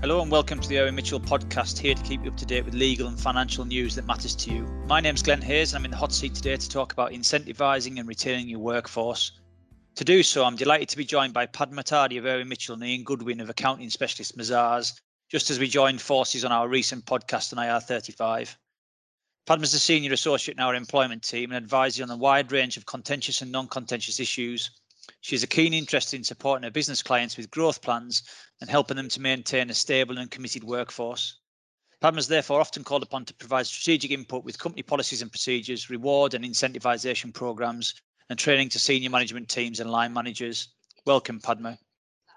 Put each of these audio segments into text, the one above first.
Hello and welcome to the Irwin Mitchell podcast, here to keep you up to date with legal and financial news that matters to you. My name's Glenn Hayes and I'm in the hot seat today to talk about incentivising and retaining your workforce. To do so, I'm delighted to be joined by Padma Tadi of Irwin Mitchell and Ian Goodwin of accounting specialist Mazars, just as we joined forces on our recent podcast on IR35. Padma's a senior associate in our employment team and advises on a wide range of contentious and non-contentious issues she has a keen interest in supporting her business clients with growth plans and helping them to maintain a stable and committed workforce. Padma is therefore often called upon to provide strategic input with company policies and procedures, reward and incentivisation programs, and training to senior management teams and line managers. Welcome, Padma.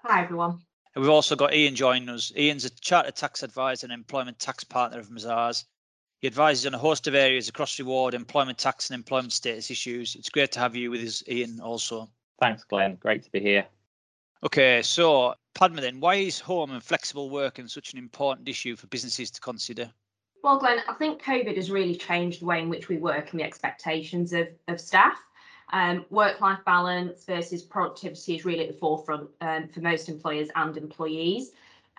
Hi, everyone. And we've also got Ian joining us. Ian's a chartered tax advisor and employment tax partner of Mazars. He advises on a host of areas across reward, employment tax, and employment status issues. It's great to have you with us, Ian, also. Thanks, Glenn. Great to be here. Okay, so Padma, then, why is home and flexible working such an important issue for businesses to consider? Well, Glenn, I think COVID has really changed the way in which we work and the expectations of, of staff. Um, work-life balance versus productivity is really at the forefront um, for most employers and employees.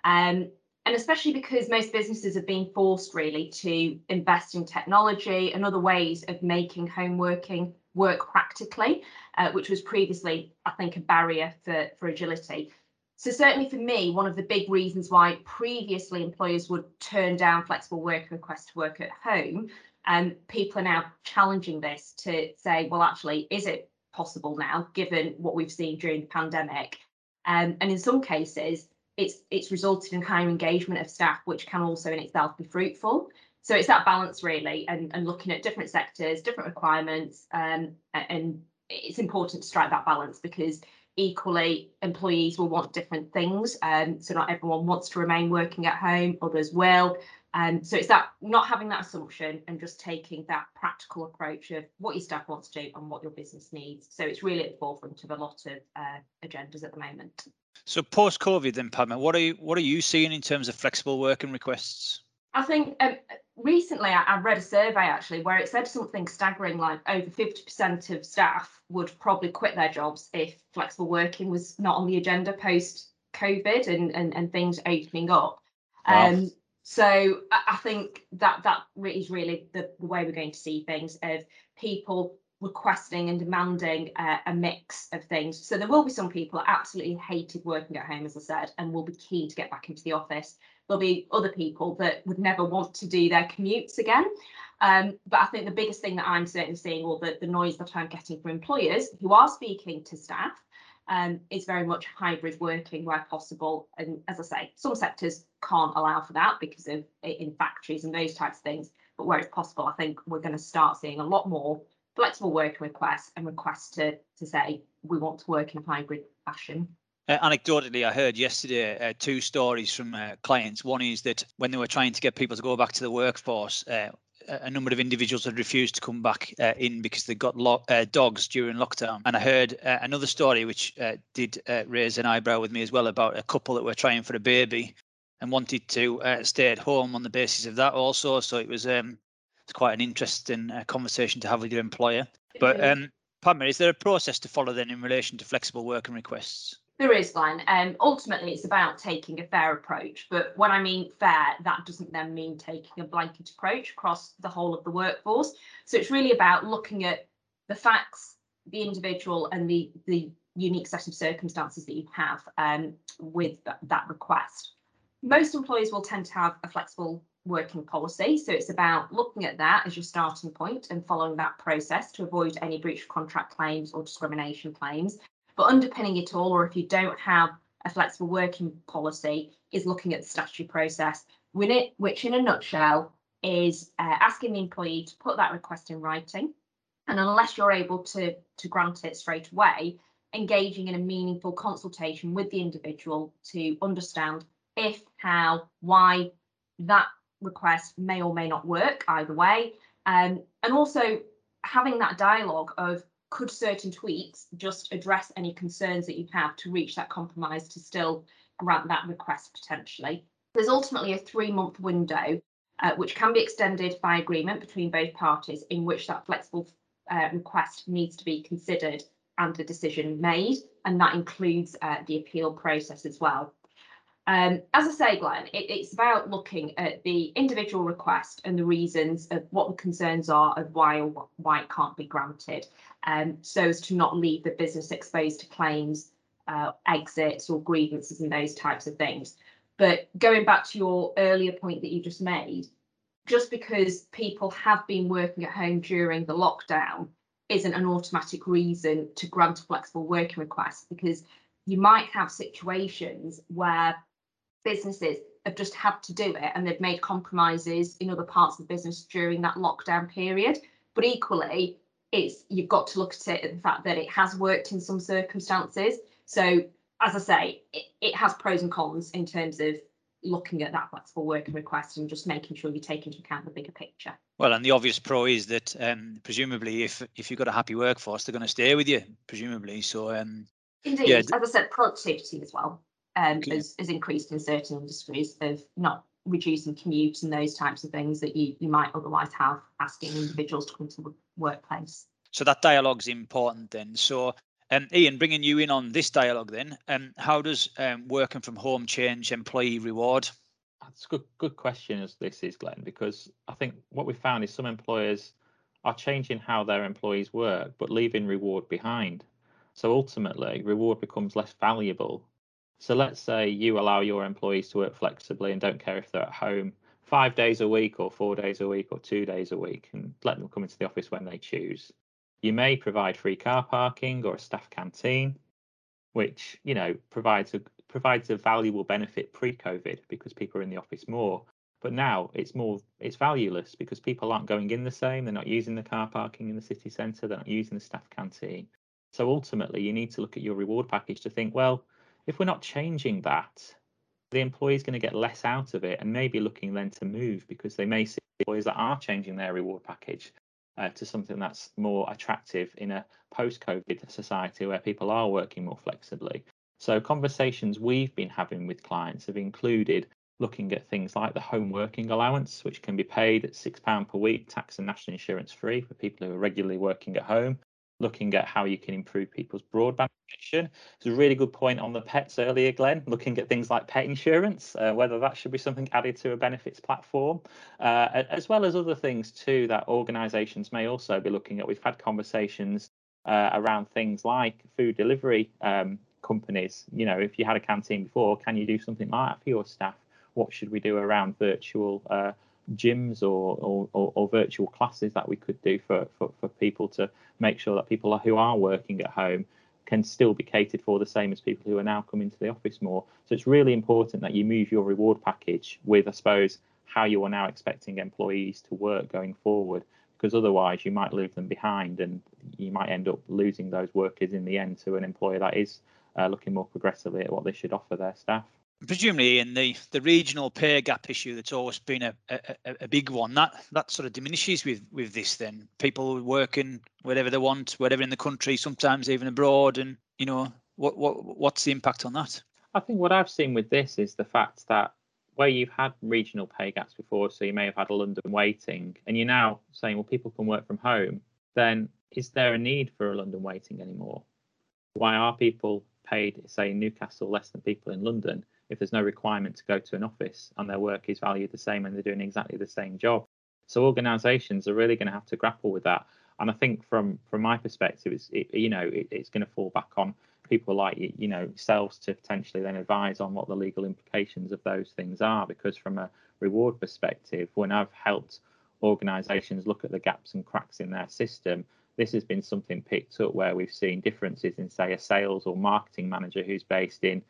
Um, and especially because most businesses have been forced really to invest in technology and other ways of making home working work practically, uh, which was previously, I think, a barrier for, for agility. So certainly for me, one of the big reasons why previously employers would turn down flexible work requests to work at home, um, people are now challenging this to say, well, actually, is it possible now, given what we've seen during the pandemic? Um, and in some cases, it's it's resulted in higher engagement of staff, which can also in itself be fruitful. So it's that balance really, and, and looking at different sectors, different requirements, um, and it's important to strike that balance because equally employees will want different things. Um, so not everyone wants to remain working at home, others will. Um, so it's that not having that assumption and just taking that practical approach of what your staff wants to do and what your business needs. So it's really at the forefront of a lot of uh, agendas at the moment. So post COVID, then Padma, what are you what are you seeing in terms of flexible working requests? I think um, recently I, I, read a survey actually where it said something staggering like over 50% of staff would probably quit their jobs if flexible working was not on the agenda post COVID and, and, and things opening up. Wow. Um, so I think that that is really the, the way we're going to see things of people requesting and demanding uh, a mix of things. So there will be some people that absolutely hated working at home, as I said, and will be keen to get back into the office there'll be other people that would never want to do their commutes again. Um, but I think the biggest thing that I'm certainly seeing, or the, the noise that I'm getting from employers who are speaking to staff, um, is very much hybrid working where possible. And as I say, some sectors can't allow for that because of in factories and those types of things. But where it's possible, I think we're going to start seeing a lot more flexible working requests and requests to, to say we want to work in a hybrid fashion. Uh, anecdotally, I heard yesterday uh, two stories from uh, clients. One is that when they were trying to get people to go back to the workforce, uh, a number of individuals had refused to come back uh, in because they got lo- uh, dogs during lockdown. And I heard another story which did raise an eyebrow with me as well about a couple that were trying for a baby and wanted to stay at home on the basis of that also. So it was um, it's quite an interesting conversation to have with your employer. But um, Padma, is there a process to follow then in relation to flexible working requests? There is one. Um, ultimately, it's about taking a fair approach. But when I mean fair, that doesn't then mean taking a blanket approach across the whole of the workforce. So it's really about looking at the facts, the individual, and the the unique set of circumstances that you have um, with that request. Most employers will tend to have a flexible working policy. So it's about looking at that as your starting point and following that process to avoid any breach of contract claims or discrimination claims. But underpinning it all, or if you don't have a flexible working policy, is looking at the statutory process, which in a nutshell is uh, asking the employee to put that request in writing. And unless you're able to, to grant it straight away, engaging in a meaningful consultation with the individual to understand if, how, why that request may or may not work either way. Um, and also having that dialogue of could certain tweaks just address any concerns that you have to reach that compromise to still grant that request potentially? There's ultimately a three month window uh, which can be extended by agreement between both parties in which that flexible uh, request needs to be considered and a decision made, and that includes uh, the appeal process as well. Um, as I say, Glenn, it, it's about looking at the individual request and the reasons of what the concerns are of why or why it can't be granted, um, so as to not leave the business exposed to claims, uh, exits or grievances and those types of things. But going back to your earlier point that you just made, just because people have been working at home during the lockdown isn't an automatic reason to grant a flexible working request because you might have situations where businesses have just had to do it and they've made compromises in other parts of the business during that lockdown period. But equally, it's you've got to look at it at the fact that it has worked in some circumstances. So as I say, it, it has pros and cons in terms of looking at that flexible working request and just making sure you take into account the bigger picture. Well, and the obvious pro is that um, presumably, if if you've got a happy workforce, they're going to stay with you, presumably. So, um, indeed, yeah. as I said, productivity as well um, okay. has, has increased in certain industries of not reducing commutes and those types of things that you, you might otherwise have asking individuals to come to the workplace. So that dialogue is important then. So um, Ian, bringing you in on this dialogue then, um, how does um, working from home change employee reward? That's a good, good question as this is, Glenn, because I think what we found is some employers are changing how their employees work, but leaving reward behind. So ultimately, reward becomes less valuable so let's say you allow your employees to work flexibly and don't care if they're at home five days a week or four days a week or two days a week and let them come into the office when they choose. You may provide free car parking or a staff canteen, which, you know, provides a provides a valuable benefit pre-COVID because people are in the office more. But now it's more it's valueless because people aren't going in the same, they're not using the car parking in the city centre, they're not using the staff canteen. So ultimately you need to look at your reward package to think, well, if we're not changing that, the employee is going to get less out of it and maybe looking then to move because they may see employees that are changing their reward package uh, to something that's more attractive in a post-COVID society where people are working more flexibly. So conversations we've been having with clients have included looking at things like the home working allowance, which can be paid at £6 per week, tax and national insurance free for people who are regularly working at home, looking at how you can improve people's broadband connection. It's a really good point on the pets earlier, Glenn, looking at things like pet insurance, uh, whether that should be something added to a benefits platform, uh, as well as other things too that organisations may also be looking at. We've had conversations uh, around things like food delivery um, companies. You know, if you had a canteen before, can you do something like that for your staff? What should we do around virtual uh, gyms or, or, or, or, virtual classes that we could do for, for, for people to make sure that people who are working at home can still be catered for the same as people who are now coming to the office more. So it's really important that you move your reward package with, I suppose, how you are now expecting employees to work going forward, because otherwise you might leave them behind and you might end up losing those workers in the end to an employer that is uh, looking more progressively at what they should offer their staff presumably in the the regional pay gap issue that's always been a, a, a, big one that that sort of diminishes with with this then. People working wherever they want wherever in the country sometimes even abroad and you know what what what's the impact on that? I think what i've seen with this is the fact that where you've had regional pay gaps before so you may have had a london weighting and you're now saying well people can work from home then is there a need for a london weighting anymore? Why are people paid say in newcastle less than people in london if there's no requirement to go to an office and their work is valued the same and they're doing exactly the same job. So organisations are really going to have to grapple with that. And I think from from my perspective, it's it, you know it, it's going to fall back on people like you know selves to potentially then advise on what the legal implications of those things are. Because from a reward perspective, when I've helped organisations look at the gaps and cracks in their system, this has been something picked up where we've seen differences in say a sales or marketing manager who's based in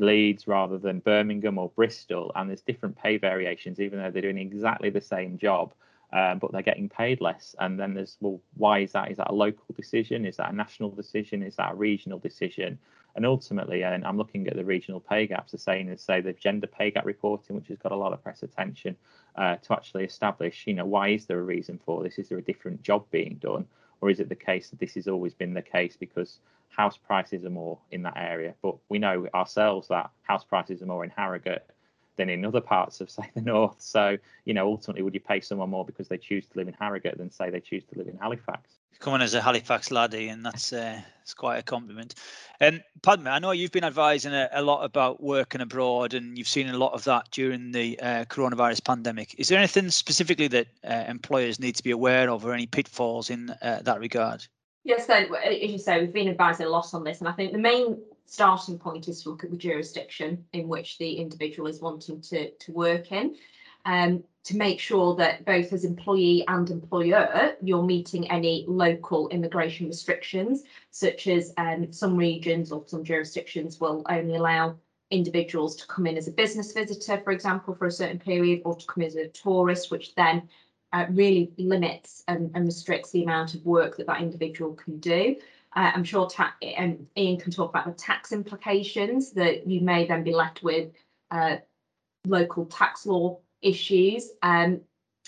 Leeds rather than Birmingham or Bristol, and there's different pay variations, even though they're doing exactly the same job, um, but they're getting paid less. And then there's, well, why is that? Is that a local decision? Is that a national decision? Is that a regional decision? And ultimately, and I'm looking at the regional pay gaps, the same as say the gender pay gap reporting, which has got a lot of press attention uh, to actually establish, you know, why is there a reason for this? Is there a different job being done? Or is it the case that this has always been the case because house prices are more in that area. But we know ourselves that house prices are more in Harrogate than in other parts of, say, the north. So, you know, ultimately, would you pay someone more because they choose to live in Harrogate than say they choose to live in Halifax? Coming as a Halifax laddie, and that's uh, it's quite a compliment. And um, Padma, I know you've been advising a, a, lot about working abroad, and you've seen a lot of that during the uh, coronavirus pandemic. Is there anything specifically that uh, employers need to be aware of, or any pitfalls in uh, that regard? Yes, so as you say, we've been advising a lot on this, and I think the main starting point is to look at the jurisdiction in which the individual is wanting to, to work in um, to make sure that both as employee and employer, you're meeting any local immigration restrictions, such as um, some regions or some jurisdictions will only allow individuals to come in as a business visitor, for example, for a certain period, or to come as a tourist, which then uh, really limits and, and, restricts the amount of work that that individual can do. Uh, I'm sure um, Ian can talk about the tax implications that you may then be left with uh, local tax law issues um,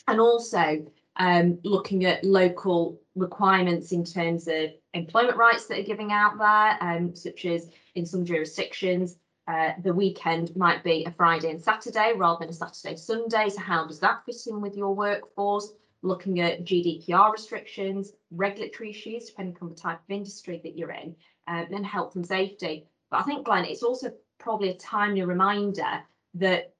and also um, looking at local requirements in terms of employment rights that are giving out there, um, such as in some jurisdictions, uh, the weekend might be a Friday and Saturday rather than a Saturday Sunday. So how does that fit in with your workforce? Looking at GDPR restrictions, regulatory issues, depending on the type of industry that you're in, um, and health and safety. But I think, Glenn, it's also probably a timely reminder that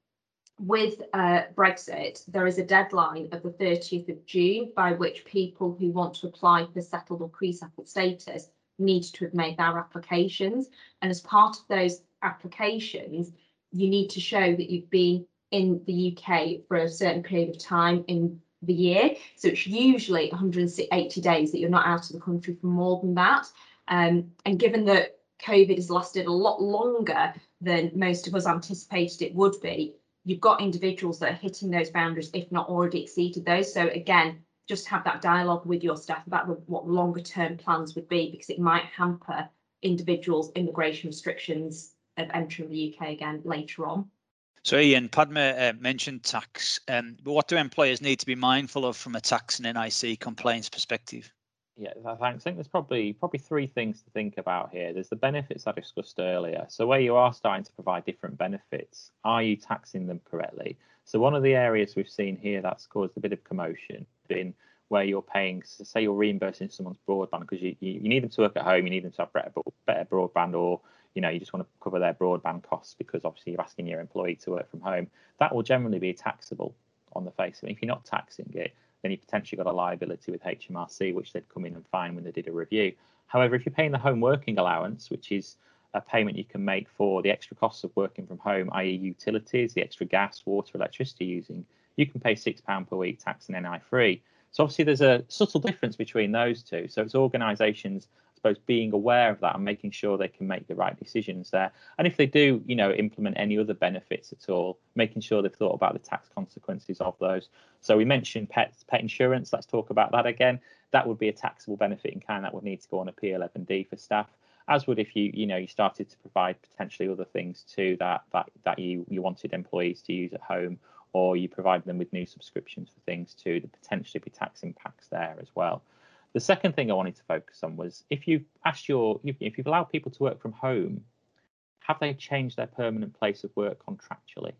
with uh, Brexit, there is a deadline of the 30th of June by which people who want to apply for settled or pre-settled status need to have made their applications. And as part of those applications, you need to show that you've been in the UK for a certain period of time in the year. So it's usually 180 days that you're not out of the country for more than that. Um, and given that COVID has lasted a lot longer than most of us anticipated it would be, you've got individuals that are hitting those boundaries, if not already exceeded those. So again, just have that dialogue with your staff about the, what longer term plans would be, because it might hamper individuals' immigration restrictions of entering the UK again later on. So Ian, Padma uh, mentioned tax, um, but what do employers need to be mindful of from a tax and NIC compliance perspective? Yeah, thanks. I think there's probably probably three things to think about here. There's the benefits I discussed earlier. So where you are starting to provide different benefits, are you taxing them correctly? So one of the areas we've seen here that's caused a bit of commotion in where you're paying, say you're reimbursing someone's broadband because you, you, you need them to work at home, you need them to have better, better broadband, or you know you just want to cover their broadband costs because obviously you're asking your employee to work from home. That will generally be taxable on the face of it. If you're not taxing it, then you potentially got a liability with HMRC, which they'd come in and find when they did a review. However, if you're paying the home working allowance, which is a payment you can make for the extra costs of working from home, i.e., utilities, the extra gas, water, electricity using, you can pay £6 per week tax and NI free. So obviously there's a subtle difference between those two. So it's organisations suppose being aware of that and making sure they can make the right decisions there. And if they do, you know, implement any other benefits at all, making sure they've thought about the tax consequences of those. So we mentioned pet pet insurance. Let's talk about that again. That would be a taxable benefit in kind that would need to go on a P11D for staff. As would if you, you know, you started to provide potentially other things too that that that you you wanted employees to use at home, or you provide them with new subscriptions for things too. There potentially be tax impacts there as well. The second thing I wanted to focus on was if you've asked your, if you've allowed people to work from home, have they changed their permanent place of work contractually?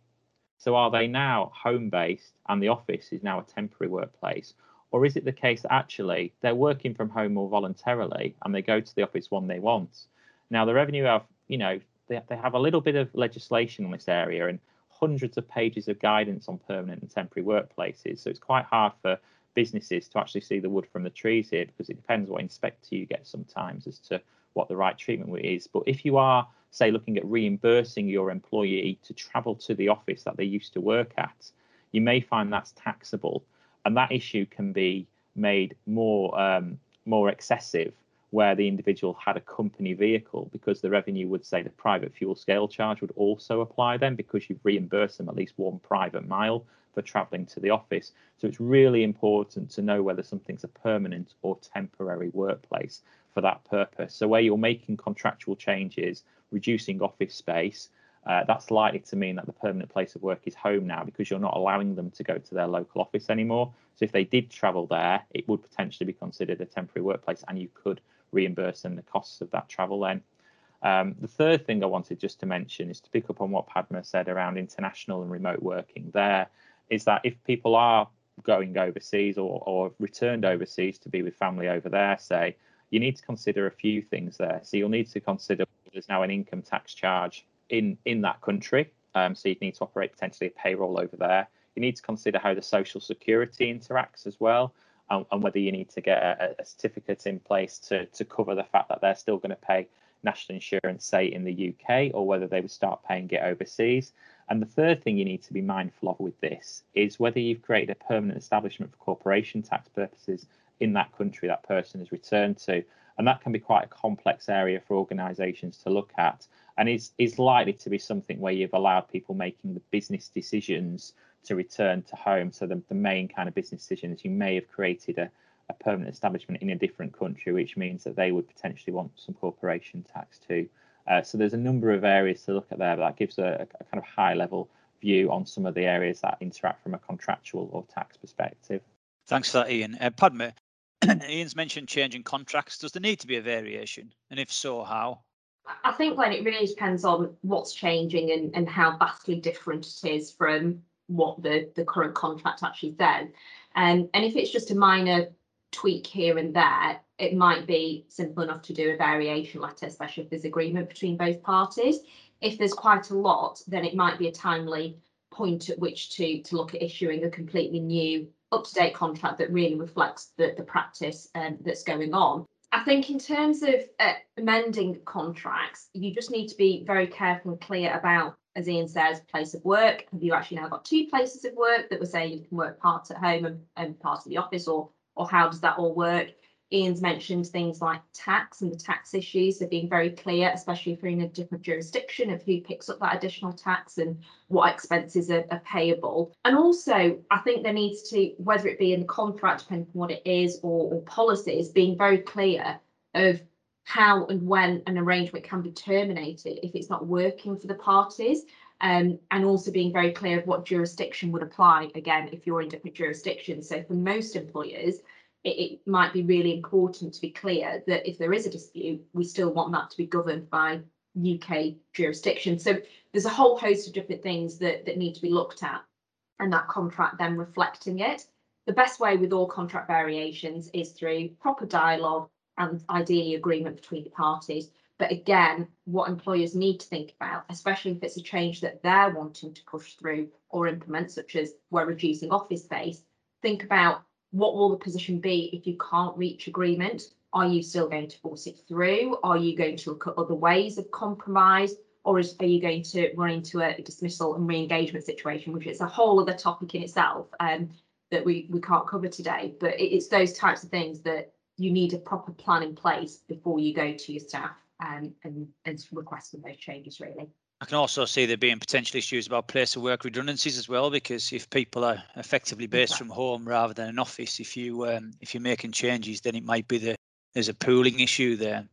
So are they now home based and the office is now a temporary workplace? Or is it the case that actually they're working from home more voluntarily and they go to the office when they want? Now, the revenue have, you know, they, they have a little bit of legislation on this area and hundreds of pages of guidance on permanent and temporary workplaces. So it's quite hard for businesses to actually see the wood from the trees here because it depends what inspector you get sometimes as to what the right treatment is. But if you are, say, looking at reimbursing your employee to travel to the office that they used to work at, you may find that's taxable, and that issue can be made more um, more excessive where the individual had a company vehicle because the revenue would say the private fuel scale charge would also apply then because you've reimbursed them at least one private mile for traveling to the office. So it's really important to know whether something's a permanent or temporary workplace for that purpose. So where you're making contractual changes, reducing office space, uh, that's likely to mean that the permanent place of work is home now because you're not allowing them to go to their local office anymore. So if they did travel there, it would potentially be considered a temporary workplace and you could reimburse them the costs of that travel then. Um, the third thing I wanted just to mention is to pick up on what Padma said around international and remote working. There, is that if people are going overseas or, or returned overseas to be with family over there, say, you need to consider a few things there. So you'll need to consider there's now an income tax charge in in that country. Um, so you need to operate potentially a payroll over there. You need to consider how the social security interacts as well, and, and whether you need to get a, a, certificate in place to to cover the fact that they're still going to pay national insurance, say in the UK, or whether they would start paying it overseas. And the third thing you need to be mindful of with this is whether you've created a permanent establishment for corporation tax purposes in that country that person has returned to. And that can be quite a complex area for organisations to look at and is, is likely to be something where you've allowed people making the business decisions to return to home. So the, the main kind of business decisions, you may have created a, a permanent establishment in a different country, which means that they would potentially want some corporation tax too. Uh, so there's a number of areas to look at there, but that gives a, a, kind of high level view on some of the areas that interact from a contractual or tax perspective. Thanks for that, Ian. Uh, Padma, Ian's mentioned changing contracts. Does there need to be a variation? And if so, how? I think, Glenn, it really depends on what's changing and, and how vastly different it is from what the, the current contract actually says. Um, and if it's just a minor tweak here and there, it might be simple enough to do a variation letter, especially if there's agreement between both parties. If there's quite a lot, then it might be a timely point at which to, to look at issuing a completely new up-to-date contract that really reflects the, the practice um, that's going on. I think in terms of uh, amending contracts, you just need to be very careful and clear about, as Ian says, place of work. Have you actually now got two places of work that were saying you can work part at home and, and part of the office, or or how does that all work? Ian's mentioned things like tax and the tax issues are being very clear, especially if you're in a different jurisdiction of who picks up that additional tax and what expenses are, are, payable. And also, I think there needs to, whether it be in the contract, depending on what it is, or, or policies, being very clear of how and when an arrangement can be terminated if it's not working for the parties. Um, and also being very clear of what jurisdiction would apply again if you're in different jurisdictions. So for most employers, it, it, might be really important to be clear that if there is a dispute, we still want that to be governed by UK jurisdiction. So there's a whole host of different things that, that need to be looked at and that contract then reflecting it. The best way with all contract variations is through proper dialogue and ideally agreement between the parties. But again, what employers need to think about, especially if it's a change that they're wanting to push through or implement, such as we're reducing office space, think about what will the position be if you can't reach agreement? Are you still going to force it through? Are you going to look at other ways of compromise? Or is, are you going to run into a dismissal and re-engagement situation, which is a whole other topic in itself um, that we, we can't cover today. But it, it's those types of things that you need a proper plan in place before you go to your staff um, and, and request for those changes, really. I can also see there being potential issues about place of work redundancies as well, because if people are effectively based from home rather than an office, if you um, if you're making changes, then it might be that there's a pooling issue there.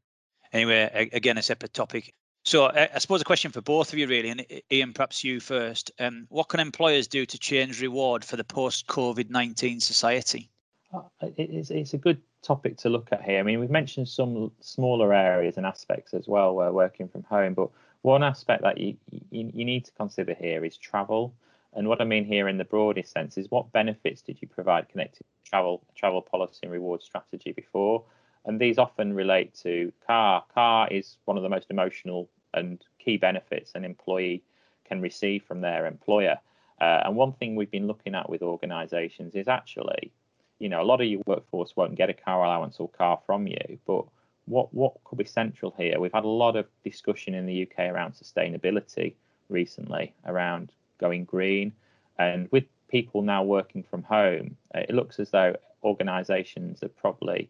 Anyway, again, a separate topic. So I, I suppose a question for both of you really, and Ian, perhaps you first. Um, what can employers do to change reward for the post COVID nineteen society? Uh, it's, it's a good topic to look at here. I mean, we've mentioned some smaller areas and aspects as well where working from home, but one aspect that you, you, you need to consider here is travel. And what I mean here in the broadest sense is what benefits did you provide connected travel, travel policy and reward strategy before? And these often relate to car. Car is one of the most emotional and key benefits an employee can receive from their employer. Uh, and one thing we've been looking at with organisations is actually, you know, a lot of your workforce won't get a car allowance or car from you, but what what could be central here? We've had a lot of discussion in the UK around sustainability recently, around going green, and with people now working from home, uh, it looks as though organisations have probably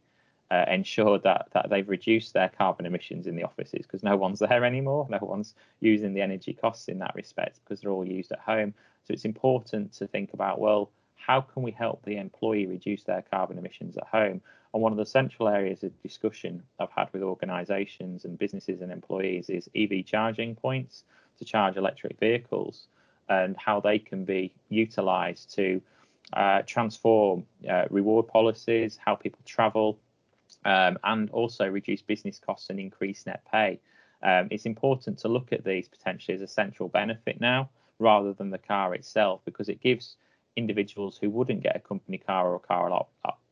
uh, ensured that that they've reduced their carbon emissions in the offices because no one's there anymore. No one's using the energy costs in that respect because they're all used at home. So it's important to think about well, how can we help the employee reduce their carbon emissions at home? And one of the central areas of discussion I've had with organisations and businesses and employees is EV charging points to charge electric vehicles and how they can be utilised to uh, transform uh, reward policies, how people travel, um, and also reduce business costs and increase net pay. Um, it's important to look at these potentially as a central benefit now rather than the car itself because it gives individuals who wouldn't get a company car or a car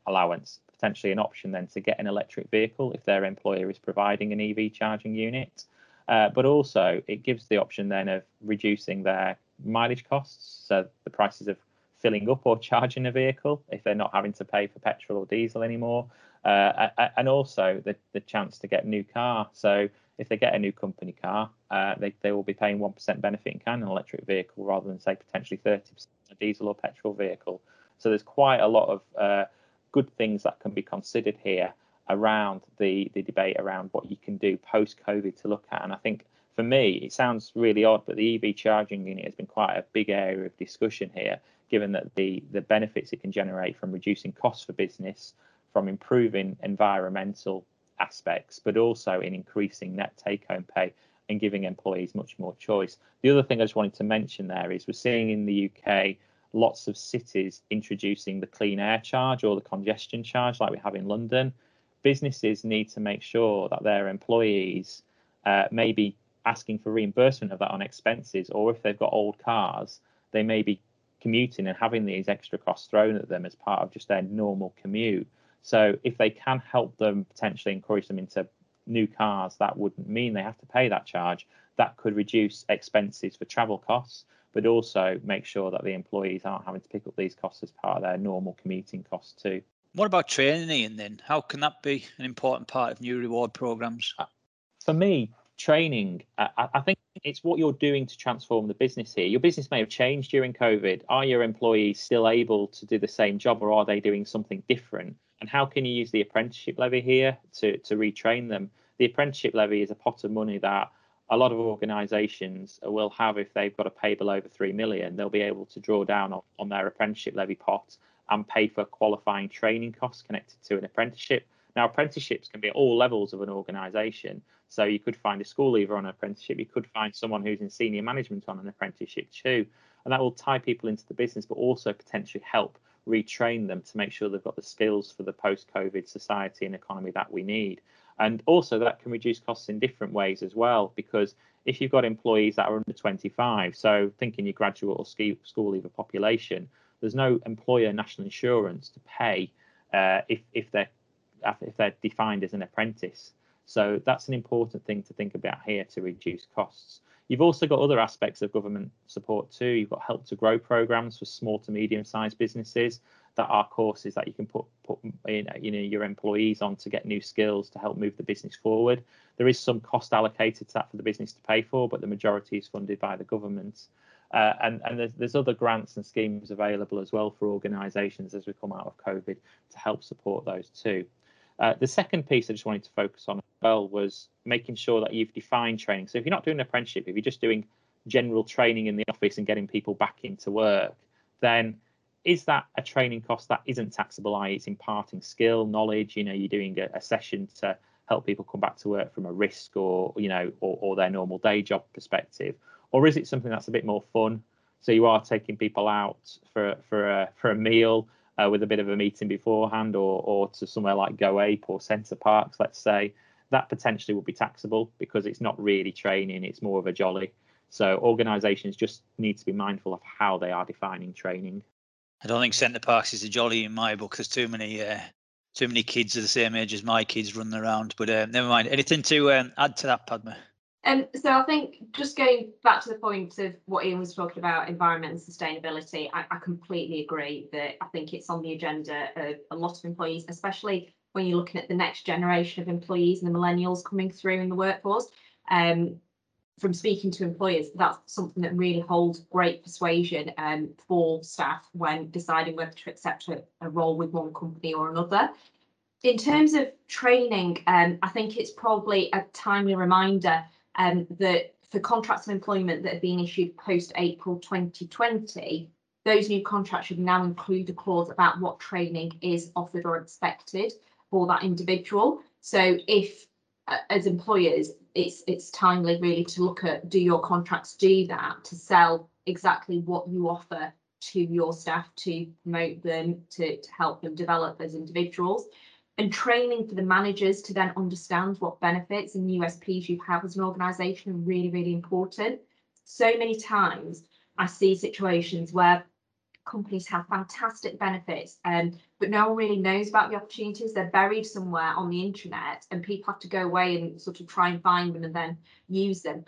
allowance potentially an option then to get an electric vehicle if their employer is providing an EV charging unit. Uh, but also it gives the option then of reducing their mileage costs, so the prices of filling up or charging a vehicle if they're not having to pay for petrol or diesel anymore, uh, and also the, the chance to get a new car. So if they get a new company car, uh, they, they will be paying 1% benefit in kind an electric vehicle rather than say potentially 30% a diesel or petrol vehicle. So there's quite a lot of uh, good things that can be considered here around the, the debate around what you can do post COVID to look at. And I think for me, it sounds really odd, but the EV charging unit has been quite a big area of discussion here, given that the, the benefits it can generate from reducing costs for business, from improving environmental aspects, but also in increasing net take home pay and giving employees much more choice. The other thing I just wanted to mention there is we're seeing in the UK lots of cities introducing the clean air charge or the congestion charge, like we have in London. Businesses need to make sure that their employees uh, may be asking for reimbursement of that on expenses, or if they've got old cars, they may be commuting and having these extra costs thrown at them as part of just their normal commute. So if they can help them potentially encourage them into new cars, that wouldn't mean they have to pay that charge. That could reduce expenses for travel costs but also make sure that the employees aren't having to pick up these costs as part of their normal commuting costs too. What about training, Ian? Then how can that be an important part of new reward programs? Uh, for me, training, I think it's what you're doing to transform the business here. Your business may have changed during COVID. Are your employees still able to do the same job, or are they doing something different? And how can you use the apprenticeship levy here to to retrain them? The apprenticeship levy is a pot of money that a lot of organisations will have if they've got a payable over three million, they'll be able to draw down on, on their apprenticeship levy pot and pay for qualifying training costs connected to an apprenticeship. Now, apprenticeships can be at all levels of an organisation. So you could find a school leaver on an apprenticeship, you could find someone who's in senior management on an apprenticeship too. And that will tie people into the business, but also potentially help retrain them to make sure they've got the skills for the post COVID society and economy that we need. And also that can reduce costs in different ways as well, because if you've got employees that are under 25, so thinking your graduate or school leaver population, there's no employer national insurance to pay uh, if, if they're if they're defined as an apprentice. So that's an important thing to think about here to reduce costs. You've also got other aspects of government support too. You've got help to grow programs for small to medium sized businesses that are courses that you can put put in, you know your employees on to get new skills to help move the business forward. There is some cost allocated to that for the business to pay for, but the majority is funded by the government. Uh, and and there's, there's other grants and schemes available as well for organisations as we come out of COVID to help support those too. Uh, the second piece I just wanted to focus on as well was making sure that you've defined training. So if you're not doing an apprenticeship, if you're just doing general training in the office and getting people back into work, then is that a training cost that isn't taxable, i.e., it's imparting skill, knowledge? You know, you're doing a, a, session to help people come back to work from a risk or you know, or, or their normal day job perspective, or is it something that's a bit more fun? So you are taking people out for for a for a meal uh, with a bit of a meeting beforehand, or or to somewhere like Go Ape or Center Parcs, let's say. That potentially would be taxable because it's not really training; it's more of a jolly. So organisations just need to be mindful of how they are defining training. I don't think Center Parcs is a jolly in my book. There's too many uh, too many kids of the same age as my kids running around. But uh, never mind. Anything to um, add to that, Padma? Um, so I think just going back to the point of what Ian was talking about, environment and sustainability, I, I completely agree that I think it's on the agenda of a lot of employees, especially when you're looking at the next generation of employees and the millennials coming through in the workforce. Um, from speaking to employers, that's something that really holds great persuasion um, for staff when deciding whether to accept a, a, role with one company or another. In terms of training, um, I think it's probably a timely reminder um, that for contracts of employment that have been issued post April 2020, those new contracts should now include a clause about what training is offered or expected for that individual. So if uh, as employers it's it's timely really to look at do your contracts do that to sell exactly what you offer to your staff to promote them to, to help them develop as individuals and training for the managers to then understand what benefits and USPs you have as an organization are really really important so many times I see situations where companies have fantastic benefits, um, but no one really knows about the opportunities. They're buried somewhere on the internet, and people have to go away and sort of try and find them and then use them.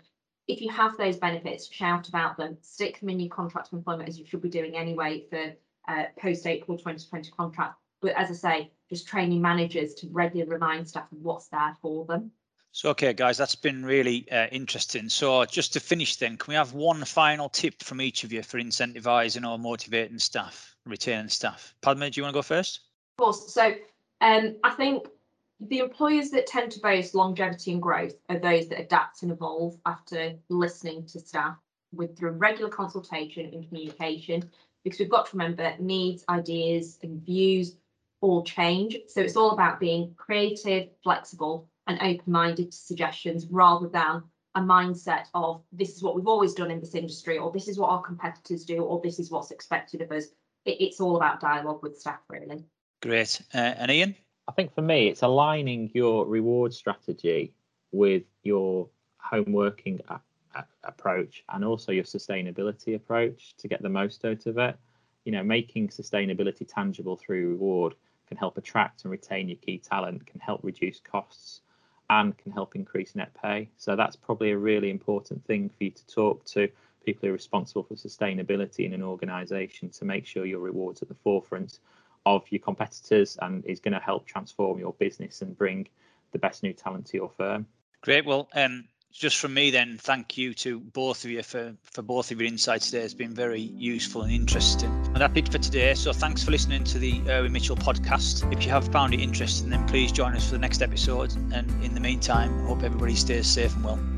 If you have those benefits, shout about them, stick them in your contract of employment as you should be doing anyway for uh, post April 2020 contract. But as I say, just training managers to regularly remind staff of what's there for them. So, okay, guys, that's been really uh, interesting. So, just to finish, then, can we have one final tip from each of you for incentivising or motivating staff, retaining staff? Padma, do you want to go first? Of course. So, um, I think the employers that tend to boast longevity and growth are those that adapt and evolve after listening to staff with through regular consultation and communication. Because we've got to remember needs, ideas, and views all change. So it's all about being creative, flexible, and open-minded to suggestions rather than a mindset of this is what we've always done in this industry, or this is what our competitors do, or this is what's expected of us. It, it's all about dialogue with staff, really. Great. Uh, and Ian? I think for me, it's aligning your reward strategy with your home working a- a- approach and also your sustainability approach to get the most out of it. You know, making sustainability tangible through reward can help attract and retain your key talent, can help reduce costs, and can help increase net pay. So that's probably a really important thing for you to talk to people who are responsible for sustainability in an organization to make sure your rewards at the forefront of your competitors and is going to help transform your business and bring the best new talent to your firm. Great. Well, um, just from me then, thank you to both of you for, for both of your insights today. It's been very useful and interesting. And that's it for today. So thanks for listening to the Irwin Mitchell podcast. If you have found it interesting, then please join us for the next episode. And in the meantime, hope everybody stays safe and well.